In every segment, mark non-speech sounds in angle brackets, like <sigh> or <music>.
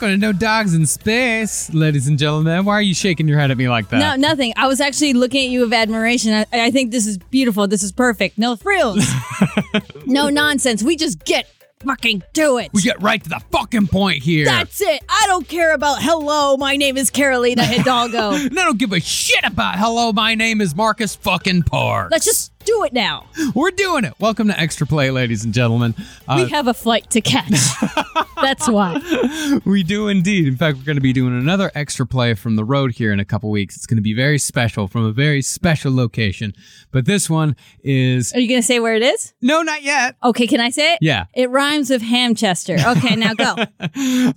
Welcome to No Dogs in Space, ladies and gentlemen. Why are you shaking your head at me like that? No, nothing. I was actually looking at you with admiration. I, I think this is beautiful. This is perfect. No frills. <laughs> no nonsense. We just get fucking to it. We get right to the fucking point here. That's it. I don't care about hello, my name is Carolina Hidalgo. <laughs> And I don't give a shit about hello, my name is Marcus fucking Parks. Let's just do it now. We're doing it. Welcome to Extra Play, ladies and gentlemen. Uh, we have a flight to catch. <laughs> That's why. we do indeed. In fact, we're going to be doing another Extra Play from the road here in a couple weeks. It's going to be very special from a very special location. But this one is. Are you going to say where it is? No, not yet. Okay, can I say it? Yeah. It rhymes with Hamchester. Okay, now go.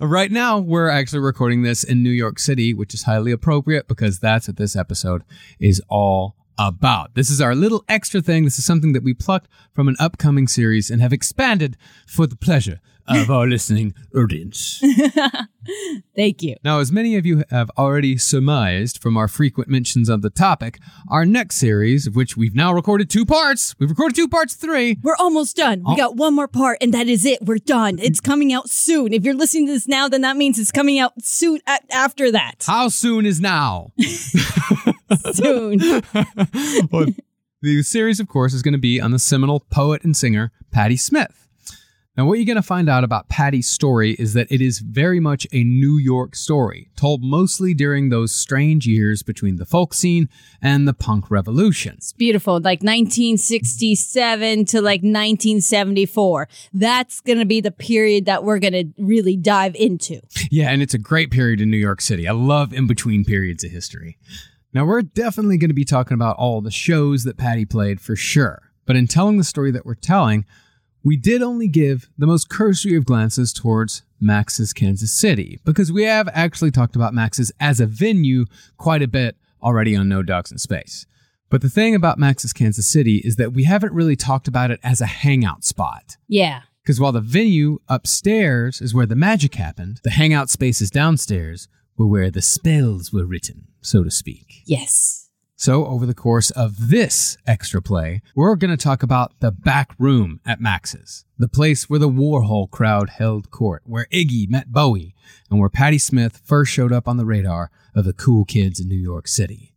<laughs> right now, we're actually recording this in New York City, which is highly appropriate because that's what this episode is all about. This is our little extra thing. This is something that we plucked from an upcoming series and have expanded for the pleasure of our <laughs> listening audience. <laughs> Thank you. Now, as many of you have already surmised from our frequent mentions of the topic, our next series, of which we've now recorded two parts, we've recorded two parts three. We're almost done. We Oh. got one more part, and that is it. We're done. It's coming out soon. If you're listening to this now, then that means it's coming out soon a- after that. How soon is now? <laughs> <laughs> soon. <laughs> well, the series, of course, is going to be on the seminal poet and singer Patti Smith. Now, what you're going to find out about Patti's story is that it is very much a New York story, told mostly during those strange years between the folk scene and the punk revolution. It's beautiful. Like 1967 to like 1974. That's going to be the period that we're going to really dive into. Yeah, and it's a great period in New York City. I love in between periods of history. Now, we're definitely going to be talking about all the shows that Patti played for sure. But in telling the story that we're telling, we did only give the most cursory of glances towards Max's Kansas City, because we have actually talked about Max's as a venue quite a bit already on No Dogs in Space. But the thing about Max's Kansas City is that we haven't really talked about it as a hangout spot. Yeah. Because while the venue upstairs is where the magic happened, the hangout space is downstairs were where the spells were written, so to speak. Yes. So, over the course of this extra play, we're going to talk about the back room at Max's, the place where the Warhol crowd held court, where Iggy met Bowie, and where Patti Smith first showed up on the radar of the cool kids in New York City.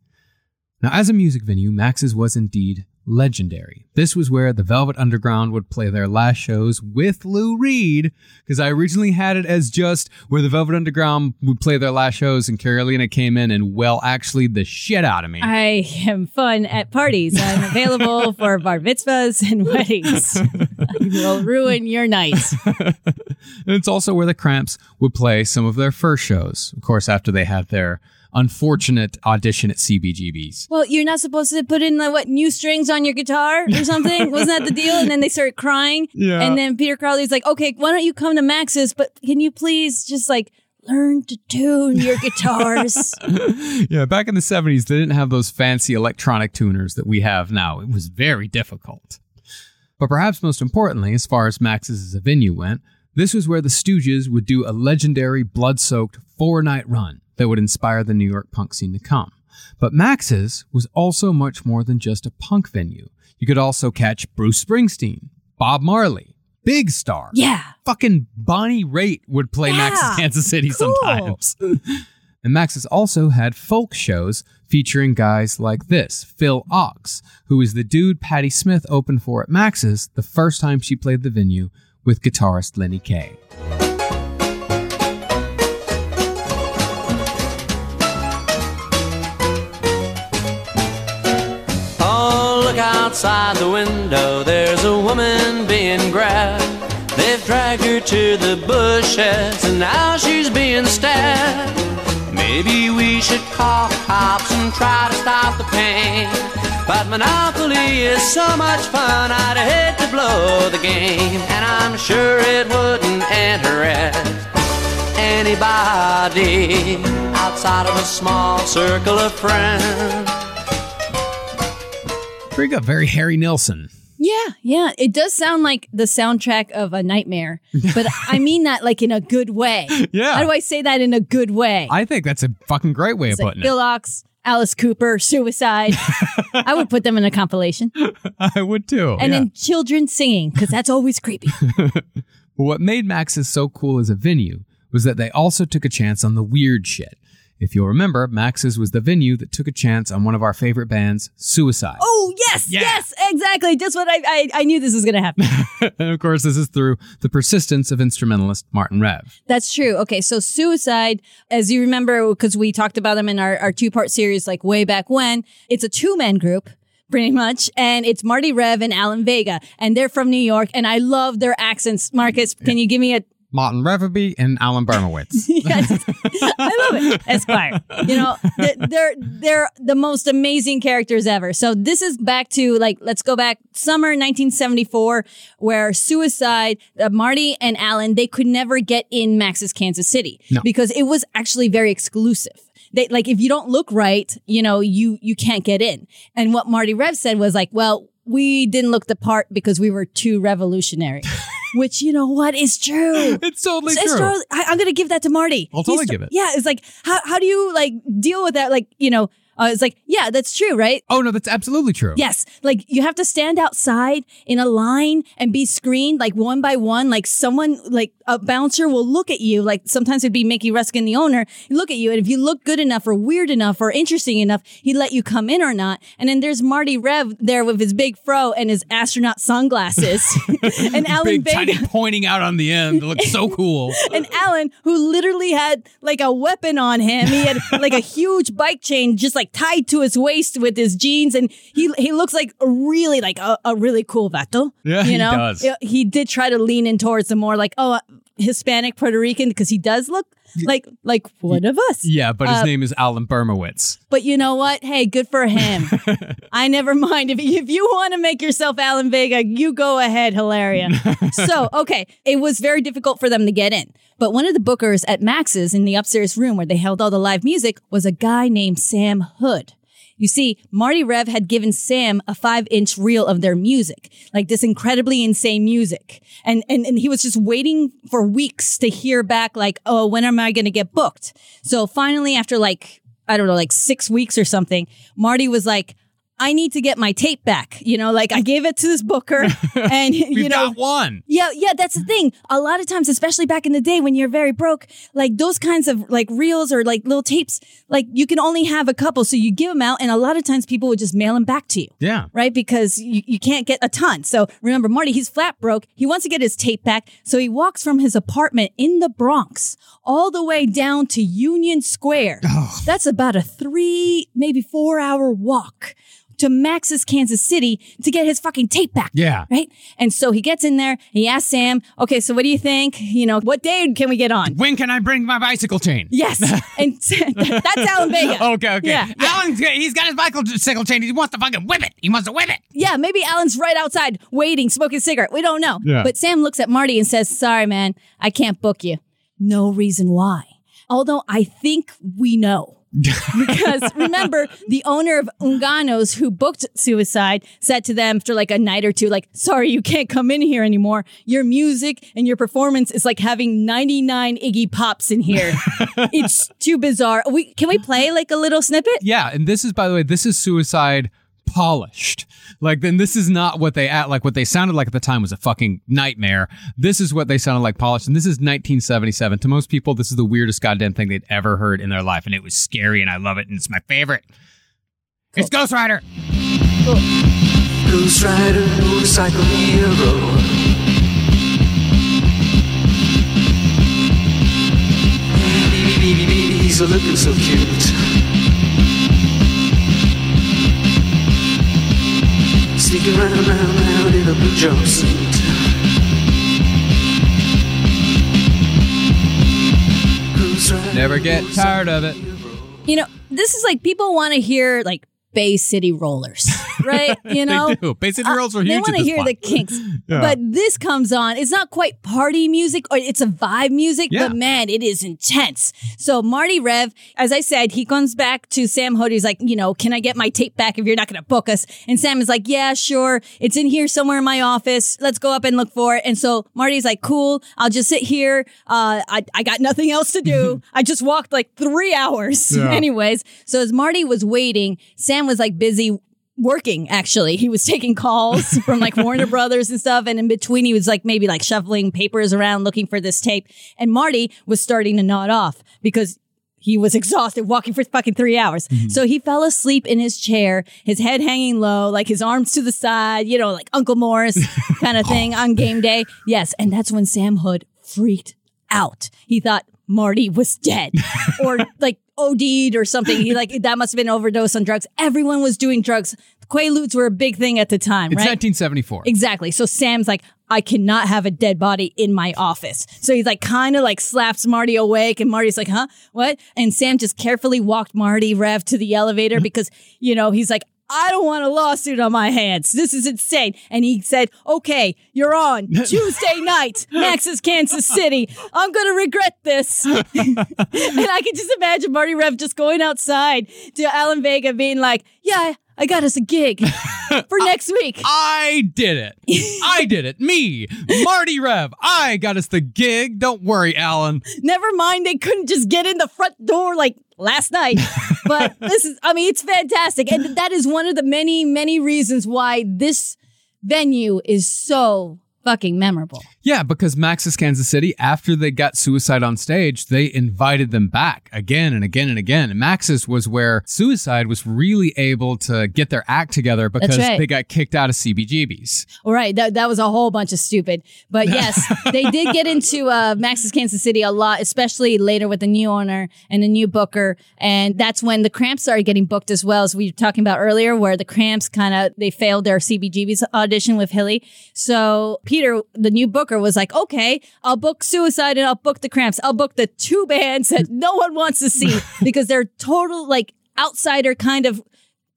Now, as a music venue, Max's was indeed legendary. This was where the Velvet Underground would play their last shows with Lou Reed, because I originally had it as just where the Velvet Underground would play their last shows, and Carolina came in and, well, actually, the shit out of me. I am fun at parties. I'm available <laughs> for bar mitzvahs and weddings. <laughs> I will ruin your night. <laughs> and it's also where the Cramps would play some of their first shows, of course, after they had their unfortunate audition at CBGB's. Well, you're not supposed to put in the what new strings on your guitar or something. <laughs> Wasn't that the deal? And then they started crying. Yeah. And then Peter Crowley's like, "Okay, why don't you come to Max's? But can you please just like learn to tune your guitars?" <laughs> yeah, back in the 70s, they didn't have those fancy electronic tuners that we have now. It was very difficult. But perhaps most importantly, as far as Max's as a venue went, this was where the Stooges would do a legendary blood soaked four night run that would inspire the New York punk scene to come. But Max's was also much more than just a punk venue. You could also catch Bruce Springsteen, Bob Marley, Big Star. yeah. Fucking Bonnie Raitt would play Yeah, Max's Kansas City cool. sometimes. <laughs> And Max's also had folk shows featuring guys like this Phil Ochs, who is the dude Patti Smith opened for at Max's the first time she played the venue with guitarist Lenny Kaye. Outside the window, there's a woman being grabbed. They've dragged her to the bushes, and now she's being stabbed. Maybe we should call cops and try to stop the pain. But Monopoly is so much fun, I'd hate to blow the game. And I'm sure it wouldn't interest anybody outside of a small circle of friends. Pretty good, very Harry Nilsson. Yeah, yeah. It does sound like the soundtrack of a nightmare, but <laughs> I mean that like in a good way. Yeah. How do I say that in a good way? I think that's a fucking great way it's of like putting Phil Ochs, Alice Cooper, Suicide. <laughs> I would put them in a compilation. I would too. And yeah. then children singing, because that's always creepy. <laughs> But what made Max's so cool as a venue was that they also took a chance on the weird shit. If you'll remember, Max's was the venue that took a chance on one of our favorite bands, Suicide. Oh, yes, Yeah. yes, exactly. Just what I, I, I knew this was going to happen. <laughs> and of course, this is through the persistence of instrumentalist Martin Rev. That's true. Okay, so Suicide, as you remember, because we talked about them in our, our two part series, like way back when, it's a two man group. Pretty much. And it's Marty Rev and Alan Vega. And they're from New York. And I love their accents. Marcus, can you give me a Martin Reverby and Alan <laughs> Bermowitz. yes. I love it. Esquire. You know, they're they're the most amazing characters ever. So this is back to like let's go back summer 1974 where Suicide, uh, Marty and Alan, they could never get in Max's Kansas City No. because it was actually very exclusive. They like if you don't look right, you know, you you can't get in. And what Marty Rev said was like, well, we didn't look the part because we were too revolutionary. <laughs> Which you know what is true. <laughs> it's totally It's true. totally- I, am gonna give that to Marty. I'll totally He's- give it. Yeah, it's like how how do you like deal with that? Like you know, uh, it's like yeah, that's true, right? Oh, no, that's absolutely true. Yes, like you have to stand outside in a line and be screened like one by one. Like someone, like a bouncer will look at you. Like sometimes it'd be Mickey Ruskin, the owner, look at you, and if you look good enough or weird enough or interesting enough, he'd let you come in or not. And then there's Marty Rev there with his big fro and his astronaut sunglasses, <laughs> <laughs> and Alan Big, tiny pointing out on the end. It looks so <laughs> cool. And Alan, who literally had like a weapon on him, he had like a huge bike chain just like tied to his waist with his jeans, and he he looks like a really like a, a really cool vato. Yeah, you he know, does. Yeah, He did try to lean in towards the more like oh Hispanic Puerto Rican because he does look like like one of us. Yeah, but his Uh, name is Alan Bermowitz. But you know what? Hey, good for him. <laughs> I never mind. If, if you want to make yourself Alan Vega, you go ahead, Hilaria. <laughs> so, okay, it was very difficult for them to get in. But one of the bookers at Max's in the upstairs room where they held all the live music was a guy named Sam Hood. You see, Marty Rev had given Sam a five inch reel of their music, like this incredibly insane music. And, and, and he was just waiting for weeks to hear back, like, oh, when am I going to get booked? So finally, after like, I don't know, like six weeks or something, Marty was like, I need to get my tape back. You know, like I gave it to this booker <laughs> and, you know, got one. yeah, yeah, that's the thing. A lot of times, especially back in the day when you're very broke, like those kinds of like reels or like little tapes, like you can only have a couple. So you give them out and a lot of times people would just mail them back to you. Yeah. Right? Because you, you can't get a ton. So remember, Marty, he's flat broke. He wants to get his tape back. So he walks from his apartment in the Bronx all the way down to Union Square. That's about a three, maybe four hour walk to Max's Kansas City to get his fucking tape back. Yeah. Right? And so he gets in there, he asks Sam, okay, so what do you think? You know, what day can we get on? When can I bring my bicycle chain? Yes. <laughs> and <laughs> that's Alan Vega. Okay, okay. Yeah, yeah. Alan's he's got his bicycle chain. He wants to fucking whip it. He wants to whip it. Yeah, maybe Alan's right outside waiting, smoking a cigarette. We don't know. Yeah. But Sam looks at Marty and says, sorry, man, I can't book you. No reason why. Although I think we know. Because <laughs> remember, the owner of Ungano's who booked suicide said to them after like a night or two, like, sorry, you can't come in here anymore. Your music and your performance is like having 99 Iggy Pops in here. <laughs> it's too bizarre. We can we play like a little snippet? Yeah, and this is by the way, this is Suicide polished. Like then this is not what they at like what they sounded like at the time was a fucking nightmare. This is what they sounded like polished, and this is 1977. To most people, this is the weirdest goddamn thing they'd ever heard in their life, and it was scary, and I love it, and it's my favorite. It's Ghost Rider. Ghost Rider, motorcycle hero. He's looking so cute. Sneaking round, round, round in a blue jumpsuit. Never get tired of it. You know, this is like people want to hear like Bay City Rollers, right? <laughs> You know, they do. Bay City Uh, Rollers are they want to hear point. the kinks, <laughs> Yeah. but this comes on. It's not quite party music, or it's a vibe music, Yeah. but man, it is intense. So Marty Rev, as I said, he comes back to Sam Hood. He's like, you know, can I get my tape back if you're not going to book us? And Sam is like, yeah, sure. It's in here somewhere in my office. Let's go up and look for it. And so Marty's like, cool. I'll just sit here. Uh, I I got nothing else to do. <laughs> I just walked like three hours, Yeah. anyways. So as Marty was waiting, Sam was like busy working actually he was taking calls <laughs> from like warner brothers and stuff and in between he was like maybe like shuffling papers around looking for this tape and marty was starting to nod off because he was exhausted walking for fucking three hours. Mm-hmm. So he fell asleep in his chair, his head hanging low, like his arms to the side, you know, like Uncle Morris <laughs> kind of oh. thing on game day. Yes. And that's when Sam Hood freaked out. He thought Marty was dead <laughs> or like OD'd or something. He like, that must have been overdose on drugs. Everyone was doing drugs. Quaaludes were a big thing at the time, It's right? 1974. Exactly. So Sam's like, I cannot have a dead body in my office. So he's like, kind of like slaps Marty awake, and Marty's like, huh? What? And Sam just carefully walked Marty Rev to the elevator because, you know, he's like, I don't want a lawsuit on my hands. This is insane. And he said, okay, you're on <laughs> Tuesday night, Max's Kansas City. I'm going to regret this. <laughs> and I can just imagine Marty Rev just going outside to Alan Vega being like, yeah, I got us a gig <laughs> for next week. I did it. I did it. Me, Marty Rev. I got us the gig. Don't worry, Alan. Never mind, they couldn't just get in the front door like last night. But <laughs> this is, I mean, it's fantastic. And that is one of the many, many reasons why this venue is so fucking memorable. Yeah, because Max's Kansas City, after they got Suicide on stage, they invited them back again and again and again. And Max's was where Suicide was really able to get their act together because right. they got kicked out of CBGB's. All right, that, that was a whole bunch of stupid. But <laughs> yes, they did get into uh, Max's Kansas City a lot, especially later with the new owner and the new booker. And that's when the Cramps started getting booked as well, as we were talking about earlier, where the Cramps kind of, they failed their CBGB's audition with Hilly. So Peter, the new booker, was like, okay, I'll book Suicide and I'll book the Cramps. I'll book the two bands that no one wants to see <laughs> because they're total, like, outsider kind of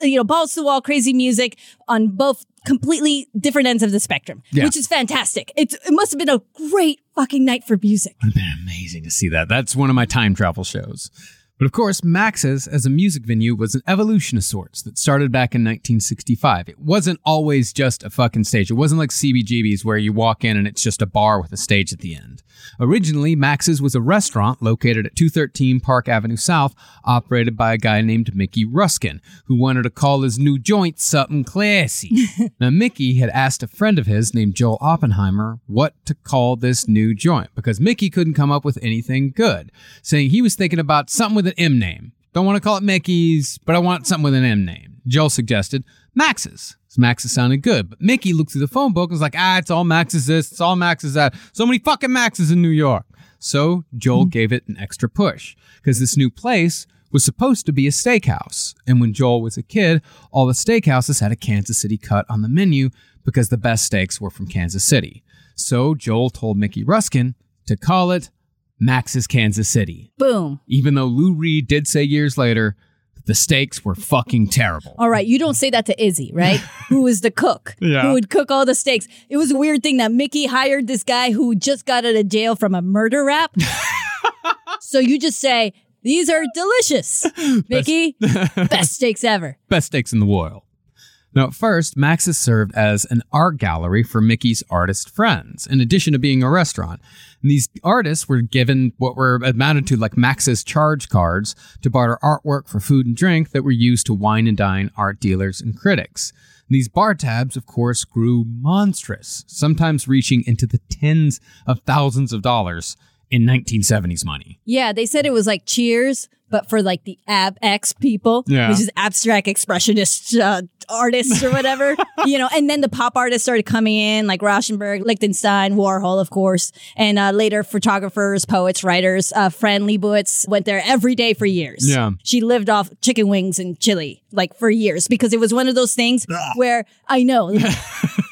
you know, balls to the wall, crazy music on both completely different ends of the spectrum, Yeah. which is fantastic. It's, it must have been a great fucking night for music. Would have been amazing to see that. That's one of my time travel shows. But of course, Max's as a music venue was an evolution of sorts that started back in 1965. It wasn't always just a fucking stage. It wasn't like CBGB's where you walk in and it's just a bar with a stage at the end. Originally, Max's was a restaurant located at 213 Park Avenue South, operated by a guy named Mickey Ruskin, who wanted to call his new joint something classy. <laughs> now, Mickey had asked a friend of his named Joel Oppenheimer what to call this new joint because Mickey couldn't come up with anything good, saying he was thinking about something with an M name. Don't want to call it Mickey's, but I want something with an M name. Joel suggested Max's. Max's sounded good, but Mickey looked through the phone book and was like, ah, it's all Max's this, it's all Max's that. So many fucking Max's in New York. So Joel gave it an extra push because this new place was supposed to be a steakhouse. And when Joel was a kid, all the steakhouses had a Kansas City cut on the menu because the best steaks were from Kansas City. So Joel told Mickey Ruskin to call it Max's Kansas City, Boom. even though Lou Reed did say years later that the steaks were fucking terrible. All right, you don't say that to Izzy, right? <laughs> who was the cook? Yeah. Who would cook all the steaks? It was a weird thing that Mickey hired this guy who just got out of jail from a murder rap. <laughs> so you just say, these are delicious, <laughs> Mickey. Best steaks ever. best steaks in the world. Now, at first, Max's served as an art gallery for Mickey's artist friends, in addition to being a restaurant. And these artists were given what were amounted to like Max's charge cards to barter artwork for food and drink that were used to wine and dine art dealers and critics. These bar tabs, of course, grew monstrous, sometimes reaching into the tens of thousands of dollars in 1970s money. Yeah, they said it was like Cheers, but for like the AbEx people, Yeah. which is abstract expressionist uh, artists or whatever, <laughs> you know. And then the pop artists started coming in, like Rauschenberg, Lichtenstein, Warhol, of course, and uh, later photographers, poets, writers. Uh, Fran Lebowitz went there every day for years. Yeah. she lived off chicken wings and chili like for years because it was one of those things where I know. <laughs>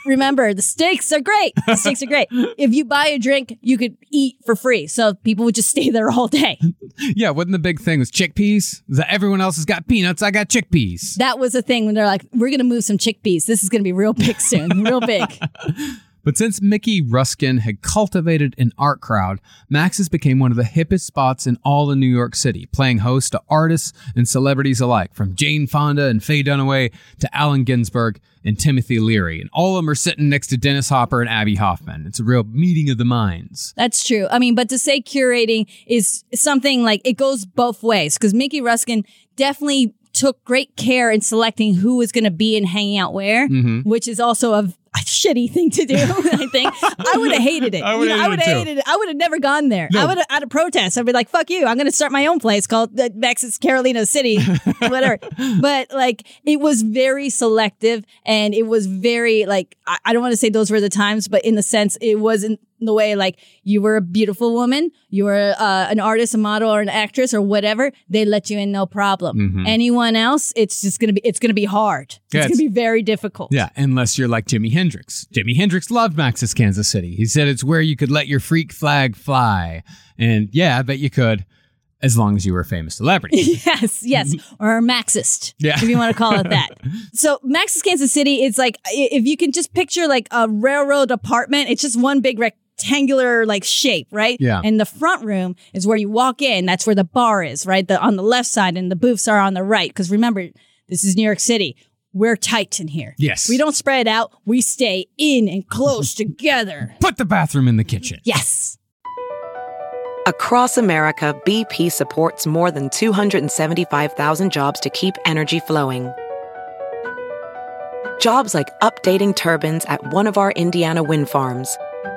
Remember, the steaks are great. The steaks are great. <laughs> If you buy a drink, you could eat for free. So people would just <laughs> stay there all day. Yeah, wasn't the big thing was chickpeas? That everyone else has got peanuts? I got chickpeas. That was a thing when they're like, we're going to move some chickpeas. This is going to be real big soon, real big. <laughs> But since Mickey Ruskin had cultivated an art crowd, Max's became one of the hippest spots in all of New York City, playing host to artists and celebrities alike, from Jane Fonda and Faye Dunaway to Allen Ginsberg and Timothy Leary. And all of them are sitting next to Dennis Hopper and Abbie Hoffman. It's a real meeting of the minds. That's true. I mean, but to say curating is something like it goes both ways because Mickey Ruskin definitely took great care in selecting who was going to be and hanging out where, mm-hmm. which is also a, a shitty thing to do. <laughs> I think I would have hated it. I know, hated would have too. hated it. I would have never gone there. No. I would have out of protest. I'd be like, "Fuck you! I'm going to start my own place called uh, Max's Carolina City, <laughs> whatever." but like, it was very selective, and it was very like I, I don't want to say those were the times, but in the sense, it wasn't the way like you were a beautiful woman, you were uh, an artist, a model, or an actress, or whatever. They let you in, no problem. Anyone else, it's just gonna be it's gonna be hard. Yeah, it's it's- gonna be very difficult. Yeah, unless you're like Jimi Hendrix. Jimi Hendrix loved Max's Kansas City. He said it's where you could let your freak flag fly. And yeah, I bet you could, as long as you were a famous celebrity. <laughs> Yes, yes, or a Maxist, Yeah. if you want to call it that. <laughs> so Max's Kansas City, it's like if you can just picture like a railroad apartment, it's just one big rectangular like shape, right? Yeah. And the front room is where you walk in. That's where the bar is, right? The on the left side, and the booths are on the right. Because remember, this is New York City. We're tight in here. Yes. We don't spread out. We stay in and close <laughs> together. Put the bathroom in the kitchen. Yes. Across America, BP supports more than 275,000 jobs to keep energy flowing. Jobs like updating turbines at one of our Indiana wind farms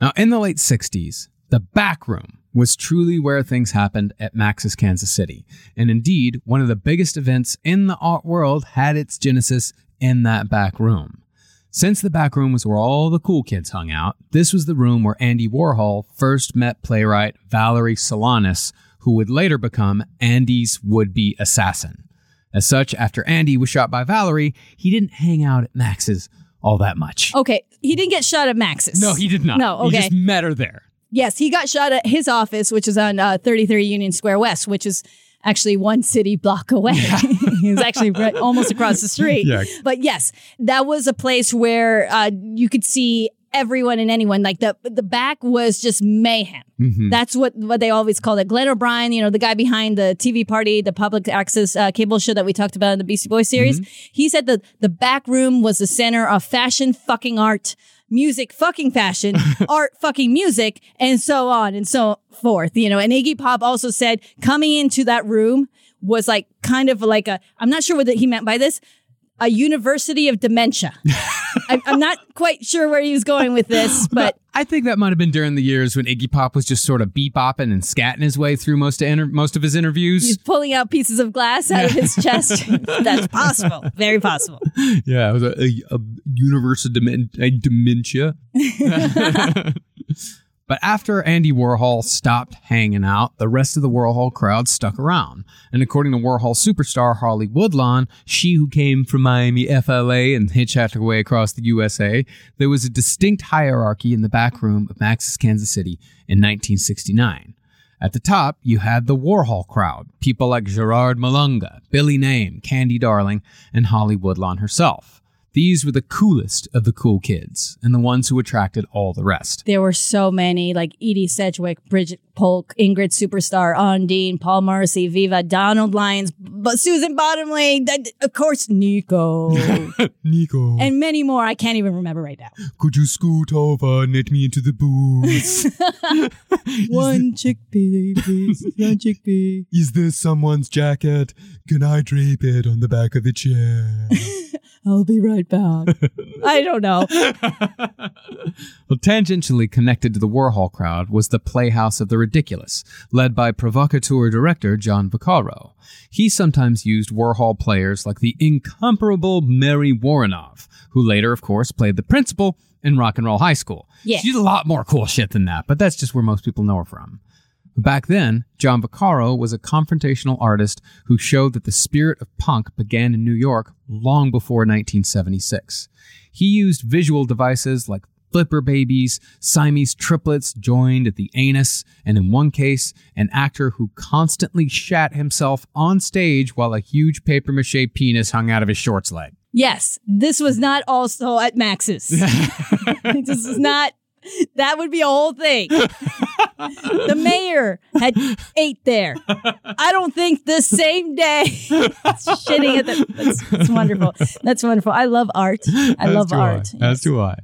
Now, in the late 60s, the back room was truly where things happened at Max's Kansas City. And indeed, one of the biggest events in the art world had its genesis in that back room. Since the back room was where all the cool kids hung out, this was the room where Andy Warhol first met playwright Valerie Solanas, who would later become Andy's would be assassin. As such, after Andy was shot by Valerie, he didn't hang out at Max's all that much. Okay. He didn't get shot at Max's. No, he did not. No, okay. He just met her there. Yes, he got shot at his office, which is on uh, 33 Union Square West, which is actually one city block <laughs> away. he was <laughs> actually right, almost across the <laughs> street. Yeah. But yes, that was a place where uh, you could see everyone and anyone. Like the the back was just mayhem. Mhm. That's what what they always called it. Glenn O'Brien, you know, the guy behind the TV party, the public access uh, cable show that we talked about in the Beastie Boys series. He said that the back room was the center of fashion, fucking art. Music, fucking fashion, <laughs> art, fucking music, and so on and so forth. You know, and Iggy Pop also said coming into that room was like kind of like a, I'm not sure what he meant by this, a university of dementia. I, I'm not quite sure where he was going with this, <laughs> but I think that might have been during the years when Iggy Pop was just sort of bebopping and scatting his way through most of inter- most of his interviews. he's pulling out pieces of glass out of his chest. <laughs> That's possible. Very possible. <laughs> yeah, it was a, a, a universal demen- a dementia. But after Andy Warhol stopped hanging out, the rest of the Warhol crowd stuck around. And according to Warhol superstar Holly Woodlawn, she who came from Miami, FLA, and hitchhiked her way across the USA, there was a distinct hierarchy in the back room of Max's Kansas City in 1969. At the top, you had the Warhol crowd, people like Gerard Malanga, Billy Name, Candy Darling, and Holly Woodlawn herself. These were the coolest of the cool kids, and the ones who attracted all the rest. There were so many, like Edie Sedgwick, Brigid Polk, Ingrid Superstar, Ondine, Paul Morrissey, Viva, Donald Lyons, but Susan Bottomley, of course, Nico, <laughs> Nico, and many more. I can't even remember right now. could you scoot over and let me into the booth? <laughs> One chickpea, please. <laughs> One chickpea. Is this someone's jacket? Can I drape it on the back of the chair? I'll be right back. <laughs> I don't know. <laughs> Well, tangentially connected to the Warhol crowd was the Playhouse of the Ridiculous, led by provocateur director John Vaccaro. He sometimes used Warhol players like the incomparable Mary Woronov, who later, of course, played the principal in Rock and Roll High School. Yeah. She did a lot more cool shit than that, but that's just where most people know her from. Back then, John Vaccaro was a confrontational artist who showed that the spirit of punk began in New York long before 1976. He used visual devices like flipper babies, Siamese triplets joined at the anus, and in one case, an actor who constantly shat himself on stage while a huge paper mache penis hung out of his shorts leg. Yes, this was not also at Max's. <laughs> <laughs> this is not. <laughs> That would be a whole thing. the <laughs> mayor had ate there. I don't think the same day. <laughs> shitting at the. That's, that's wonderful. That's wonderful. I love art. I As love art. As do I.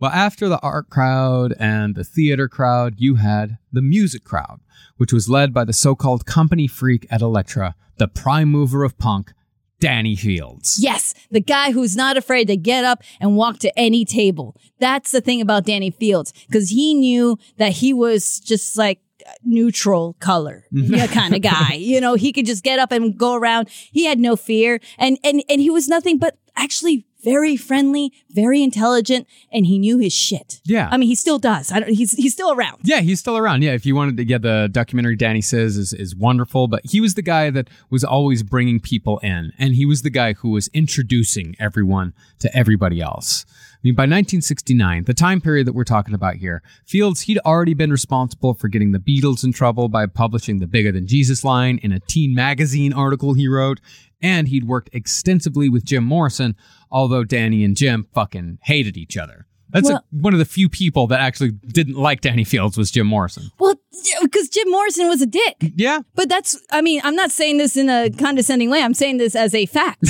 Well, after the art crowd and the theater crowd, you had the music crowd, which was led by the so called company freak at Elektra, the prime mover of punk, Danny Fields. Yes, the guy who's not afraid to get up and walk to any table. That's the thing about Danny Fields because he knew that he was just like neutral color mm-hmm. yeah, kind of guy. <laughs> You know, he could just get up and go around. He had no fear and and and he was nothing but actually very friendly, very intelligent, and he knew his shit. Yeah. I mean, he still does. I don't, he's he's still around. Yeah, he's still around. Yeah, if you wanted to get the documentary, Danny Says is, is wonderful, but he was the guy that was always bringing people in, and he was the guy who was introducing everyone to everybody else. I mean, by 1969, the time period that we're talking about here, Fields, he'd already been responsible for getting the Beatles in trouble by publishing the Bigger Than Jesus line in a teen magazine article he wrote, and he'd worked extensively with Jim Morrison, although Danny and Jim fucking hated each other. That's Well- a, one of the few people that actually didn't like Danny Fields was Jim Morrison. Well, because Jim Morrison was a dick. Yeah. But that's, I mean, I'm not saying this in a condescending way. I'm saying this as a fact.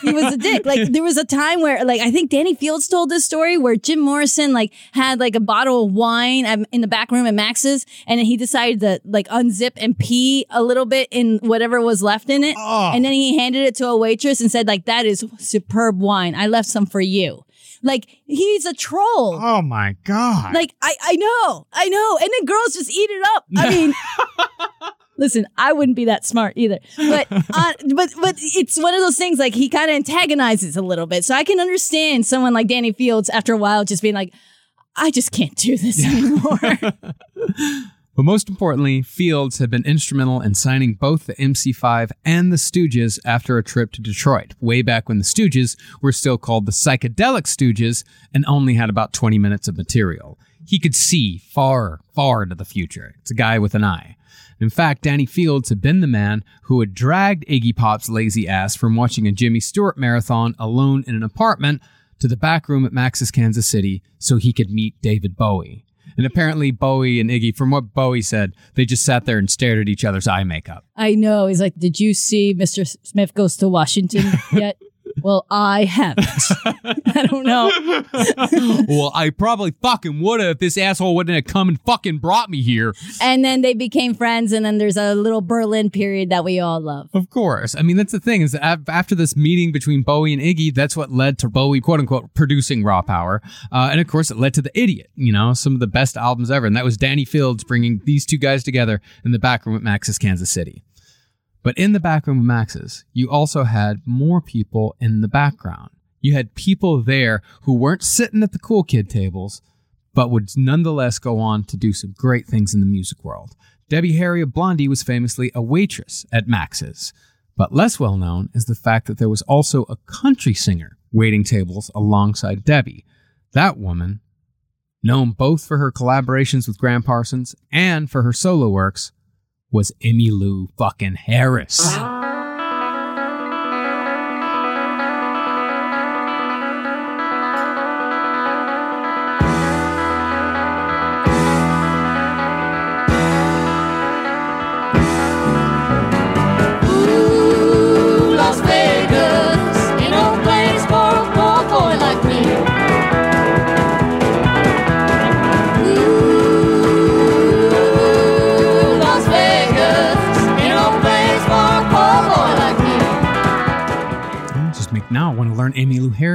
he was a dick. Like, there was a time where, like, I think Danny Fields told this story where Jim Morrison, like, had like a bottle of wine in the back room at Max's, and then he decided to, like, unzip and pee a little bit in whatever was left in it. Ah. And then he handed it to a waitress and said, like, that is superb wine. I left some for you. Like, he's a troll. Oh my God. Like I, I know, I know, and then girls just eat it up. I mean, <laughs> listen, I wouldn't be that smart either, but <laughs> uh, but but it's one of those things. Like he kind of antagonizes a little bit, so I can understand someone like Danny Fields after a while just being like, I just can't do this anymore. <laughs> But most importantly, Fields had been instrumental in signing both the MC5 and the Stooges after a trip to Detroit, way back when the Stooges were still called the Psychedelic Stooges and only had about 20 minutes of material. he could see far, far into the future. It's a guy with an eye. In fact, Danny Fields had been the man who had dragged Iggy Pop's lazy ass from watching a Jimmy Stewart marathon alone in an apartment to the back room at Max's Kansas City so he could meet David Bowie. And apparently, Bowie and Iggy, from what Bowie said, they just sat there and stared at each other's eye makeup. I know. He's like, Did you see Mr. Smith Goes to Washington <laughs> yet? Well, I haven't. <laughs> I don't know. <laughs> well, I probably fucking would have if this asshole wouldn't have come and fucking brought me here. And then they became friends, and then there's a little Berlin period that we all love. Of course. I mean, that's the thing is that after this meeting between Bowie and Iggy, that's what led to Bowie, quote unquote, producing Raw Power. Uh, and of course, it led to The Idiot, you know, some of the best albums ever. And that was Danny Fields bringing these two guys together in the back room at Max's Kansas City. But in the back room of Max's, you also had more people in the background. You had people there who weren't sitting at the cool kid tables, but would nonetheless go on to do some great things in the music world. Debbie Harry of Blondie was famously a waitress at Max's, but less well known is the fact that there was also a country singer waiting tables alongside Debbie. That woman, known both for her collaborations with Gram Parsons and for her solo works, was Emmylou fucking Harris. Ah.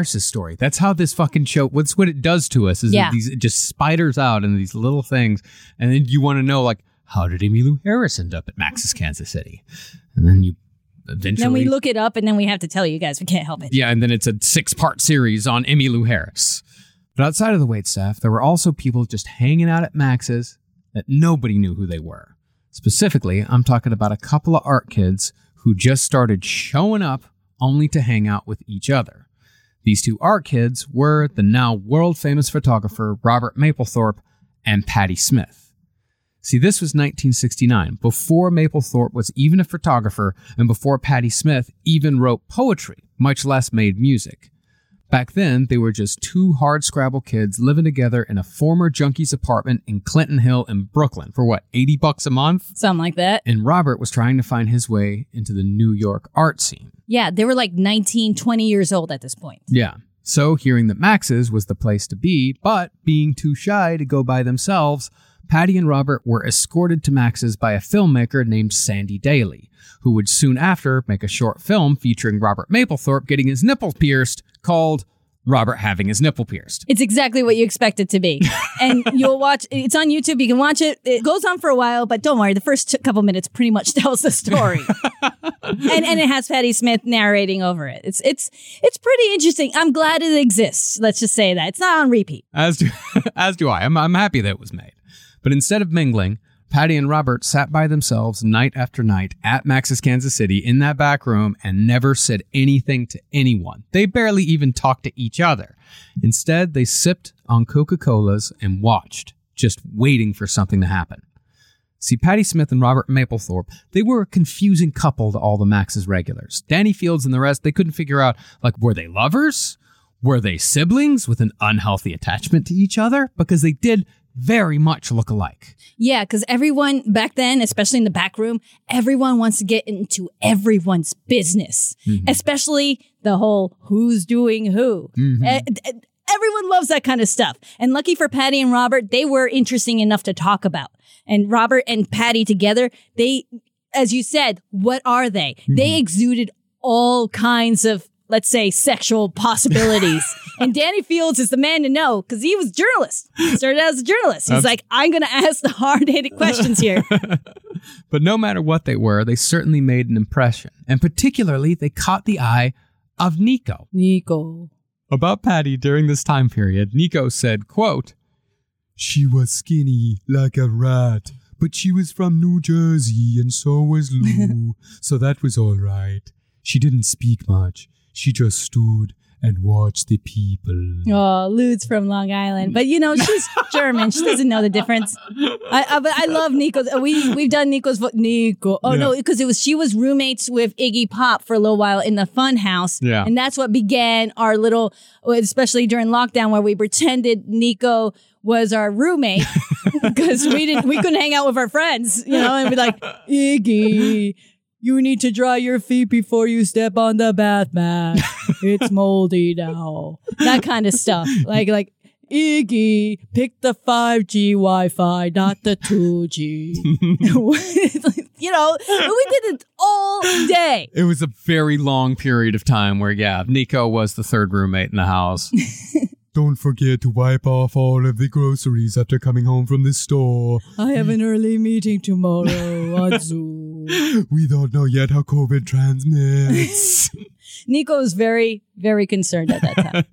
Emmylou Harris's story. That's how this fucking show. What's what it does to us is Yeah. it these it just spiders out into these little things, and then you want to know like how did Emmylou Harris end up at Max's Kansas City, and then you eventually Then we look it up, and then we have to tell you guys. We can't help it. Yeah, and then it's a six part series on Emmylou Harris. But outside of the wait staff, there were also people just hanging out at Max's that nobody knew who they were. Specifically, I'm talking about a couple of art kids who just started showing up only to hang out with each other. These two art kids were the now world famous photographer Robert Mapplethorpe and Patti Smith. See, this was 1969, before Mapplethorpe was even a photographer and before Patti Smith even wrote poetry, much less made music. Back then, they were just two hard scrabble kids living together in a former junkie's apartment in Clinton Hill in Brooklyn for what, 80 bucks a month? Something like that. And Robert was trying to find his way into the New York art scene. Yeah, they were like 19, 20 years old at this point. Yeah. So, hearing that Max's was the place to be, but being too shy to go by themselves, Patti and Robert were escorted to Max's by a filmmaker named Sandy Daley, who would soon after make a short film featuring Robert Mapplethorpe getting his nipple pierced called Robert Having His Nipple Pierced. It's exactly what you expect it to be. <laughs> And you'll watch, it's on YouTube. You can watch it. It goes on for a while, but don't worry. The first t- couple minutes pretty much <laughs> tells the story. <laughs> and, and it has Patti Smith narrating over it. It's, it's, it's pretty interesting. I'm glad it exists. Let's just say that. It's not on repeat. As do, as do I. I'm, I'm happy that it was made. But instead of mingling, Patti and Robert sat by themselves night after night at Max's Kansas City in that back room and never said anything to anyone. They barely even talked to each other. Instead, they sipped on Coca Colas and watched, just waiting for something to happen. See, Patti Smith and Robert Mapplethorpe, they were a confusing couple to all the Max's regulars. Danny Fields and the rest, they couldn't figure out, like, were they lovers? Were they siblings with an unhealthy attachment to each other? Because they did very much look alike. Yeah, because everyone back then, especially in the back room, everyone wants to get into everyone's business, especially the whole who's doing who. Eh, eh, everyone loves that kind of stuff. And lucky for Patti and Robert, they were interesting enough to talk about. And Robert and Patti together, they, as you said, what are they? They exuded all kinds of, let's say, sexual possibilities. <laughs> and Danny Fields is the man to know because he was a journalist. He started out as a journalist. He's like, I'm going to ask the hard hitting questions here. <laughs> But no matter what they were, they certainly made an impression. And particularly, they caught the eye of Nico. Nico. About Patti during this time period, Nico said, quote, She was skinny like a rat, but she was from New Jersey and so was Lou, <laughs> so that was all right. She didn't speak much. She just stood and watched the people. Oh, Lude's from Long Island, but you know she's <laughs> German. She doesn't know the difference. I, I but I love Nico's. We we've done Nico's vo- Nico. Oh no, because it was she was roommates with Iggy Pop for a little while in the Fun House. Yeah. and that's what began our little, especially during lockdown, where we pretended Nico was our roommate <laughs> <laughs> because we didn't we couldn't hang out with our friends, you know, and be like Iggy. You need to dry your feet before you step on the bath mat. <laughs> It's moldy now. That kind of stuff. <laughs> Like like Iggy, pick the 5G Wi-Fi, not the 2G. <laughs> you know, we did it all day. It was a very long period of time where, yeah, Nico was the third roommate in the house. Don't forget to wipe off all of the groceries after coming home from the store. I have an early meeting tomorrow on Zoom. <laughs> We don't know yet how COVID transmits. <laughs> Nico was very, very concerned at that time.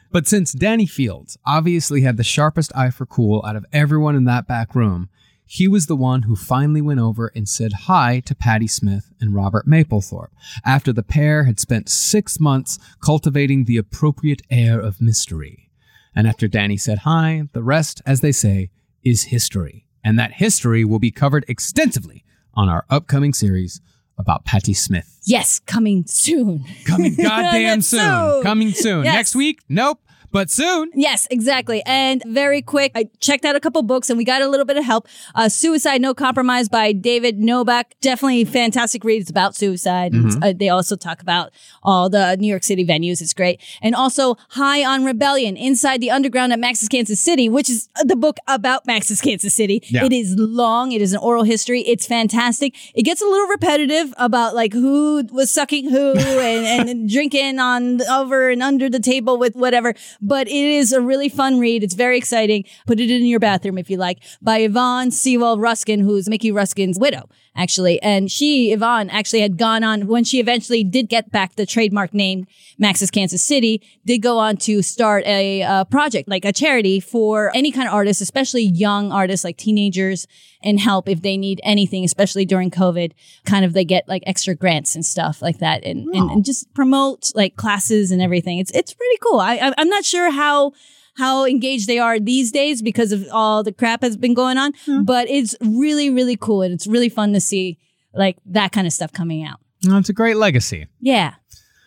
<laughs> but since Danny Fields obviously had the sharpest eye for cool out of everyone in that back room, he was the one who finally went over and said hi to Patti Smith and Robert Mapplethorpe after the pair had spent six months cultivating the appropriate air of mystery. And after Danny said hi, the rest, as they say, is history. And that history will be covered extensively on our upcoming series about Patti Smith. Yes, coming soon. Coming <laughs> goddamn soon. Soon. Coming soon. Yes. Next week? Nope. But soon. Yes, exactly. And very quick, I checked out a couple books and we got a little bit of help. Uh, Suicide No Compromise by David Nobakht. Definitely fantastic reads about suicide. Mhm. uh, they also talk about all the New York City venues. It's great. And also High on Rebellion, Inside the Underground at Max's Kansas City, which is the book about Max's Kansas City. Yeah. It is long. It is an oral history. It's fantastic. It gets a little repetitive about like who was sucking who and, and <laughs> drinking on over and under the table with whatever. But it is a really fun read. It's very exciting. Put it in your bathroom if you like. By Yvonne Sewall Ruskin, who's Mickey Ruskin's widow, actually. And she, Yvonne, actually had gone on when she eventually did get back the trademark name Max's Kansas City, did go on to start a uh, project, like a charity for any kind of artists, especially young artists like teenagers and help if they need anything, especially during COVID. Kind of they get like extra grants and stuff like that and, and, and just promote like classes and everything. It's, it's pretty cool. I, I'm not sure how, how engaged they are these days because of all the crap has been going on, mm-hmm. but it's really, really cool. And it's really fun to see like that kind of stuff coming out. Well, it's a great legacy. Yeah.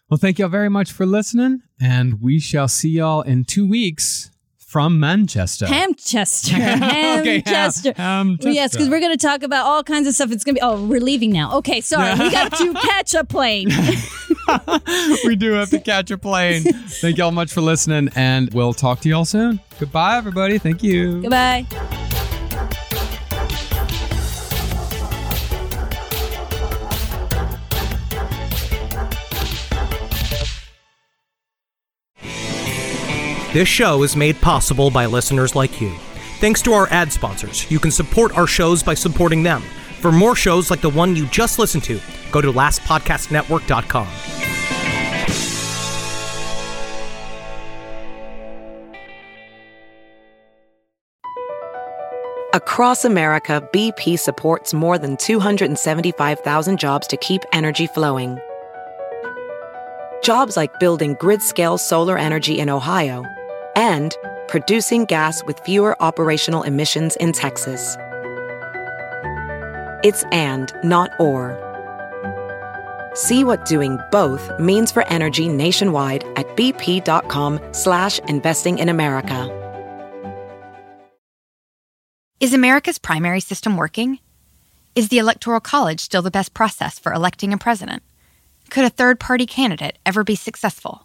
Well, thank y'all very much for listening, and we shall see y'all in two weeks from Manchester. Hamchester. <laughs> Okay, Hamchester. Ham- Well, yes, because we're going to talk about all kinds of stuff. It's going to be, oh, we're leaving now. Okay, sorry. we got to <laughs> catch a plane. <laughs> we do have to catch a plane. Thank y'all much for listening, and we'll talk to y'all soon. Goodbye, everybody. Thank you. Goodbye. This show is made possible by listeners like you. Thanks to our ad sponsors, you can support our shows by supporting them. For more shows like the one you just listened to, go to lastpodcastnetwork.com. Across America, BP supports more than 275,000 jobs to keep energy flowing. Jobs like building grid scale solar energy in Ohio and producing gas with fewer operational emissions in Texas. It's and, not or. See what doing both means for energy nationwide at bp.com slash investing in America. Is America's primary system working? Is the Electoral College still the best process for electing a president? Could a third party candidate ever be successful?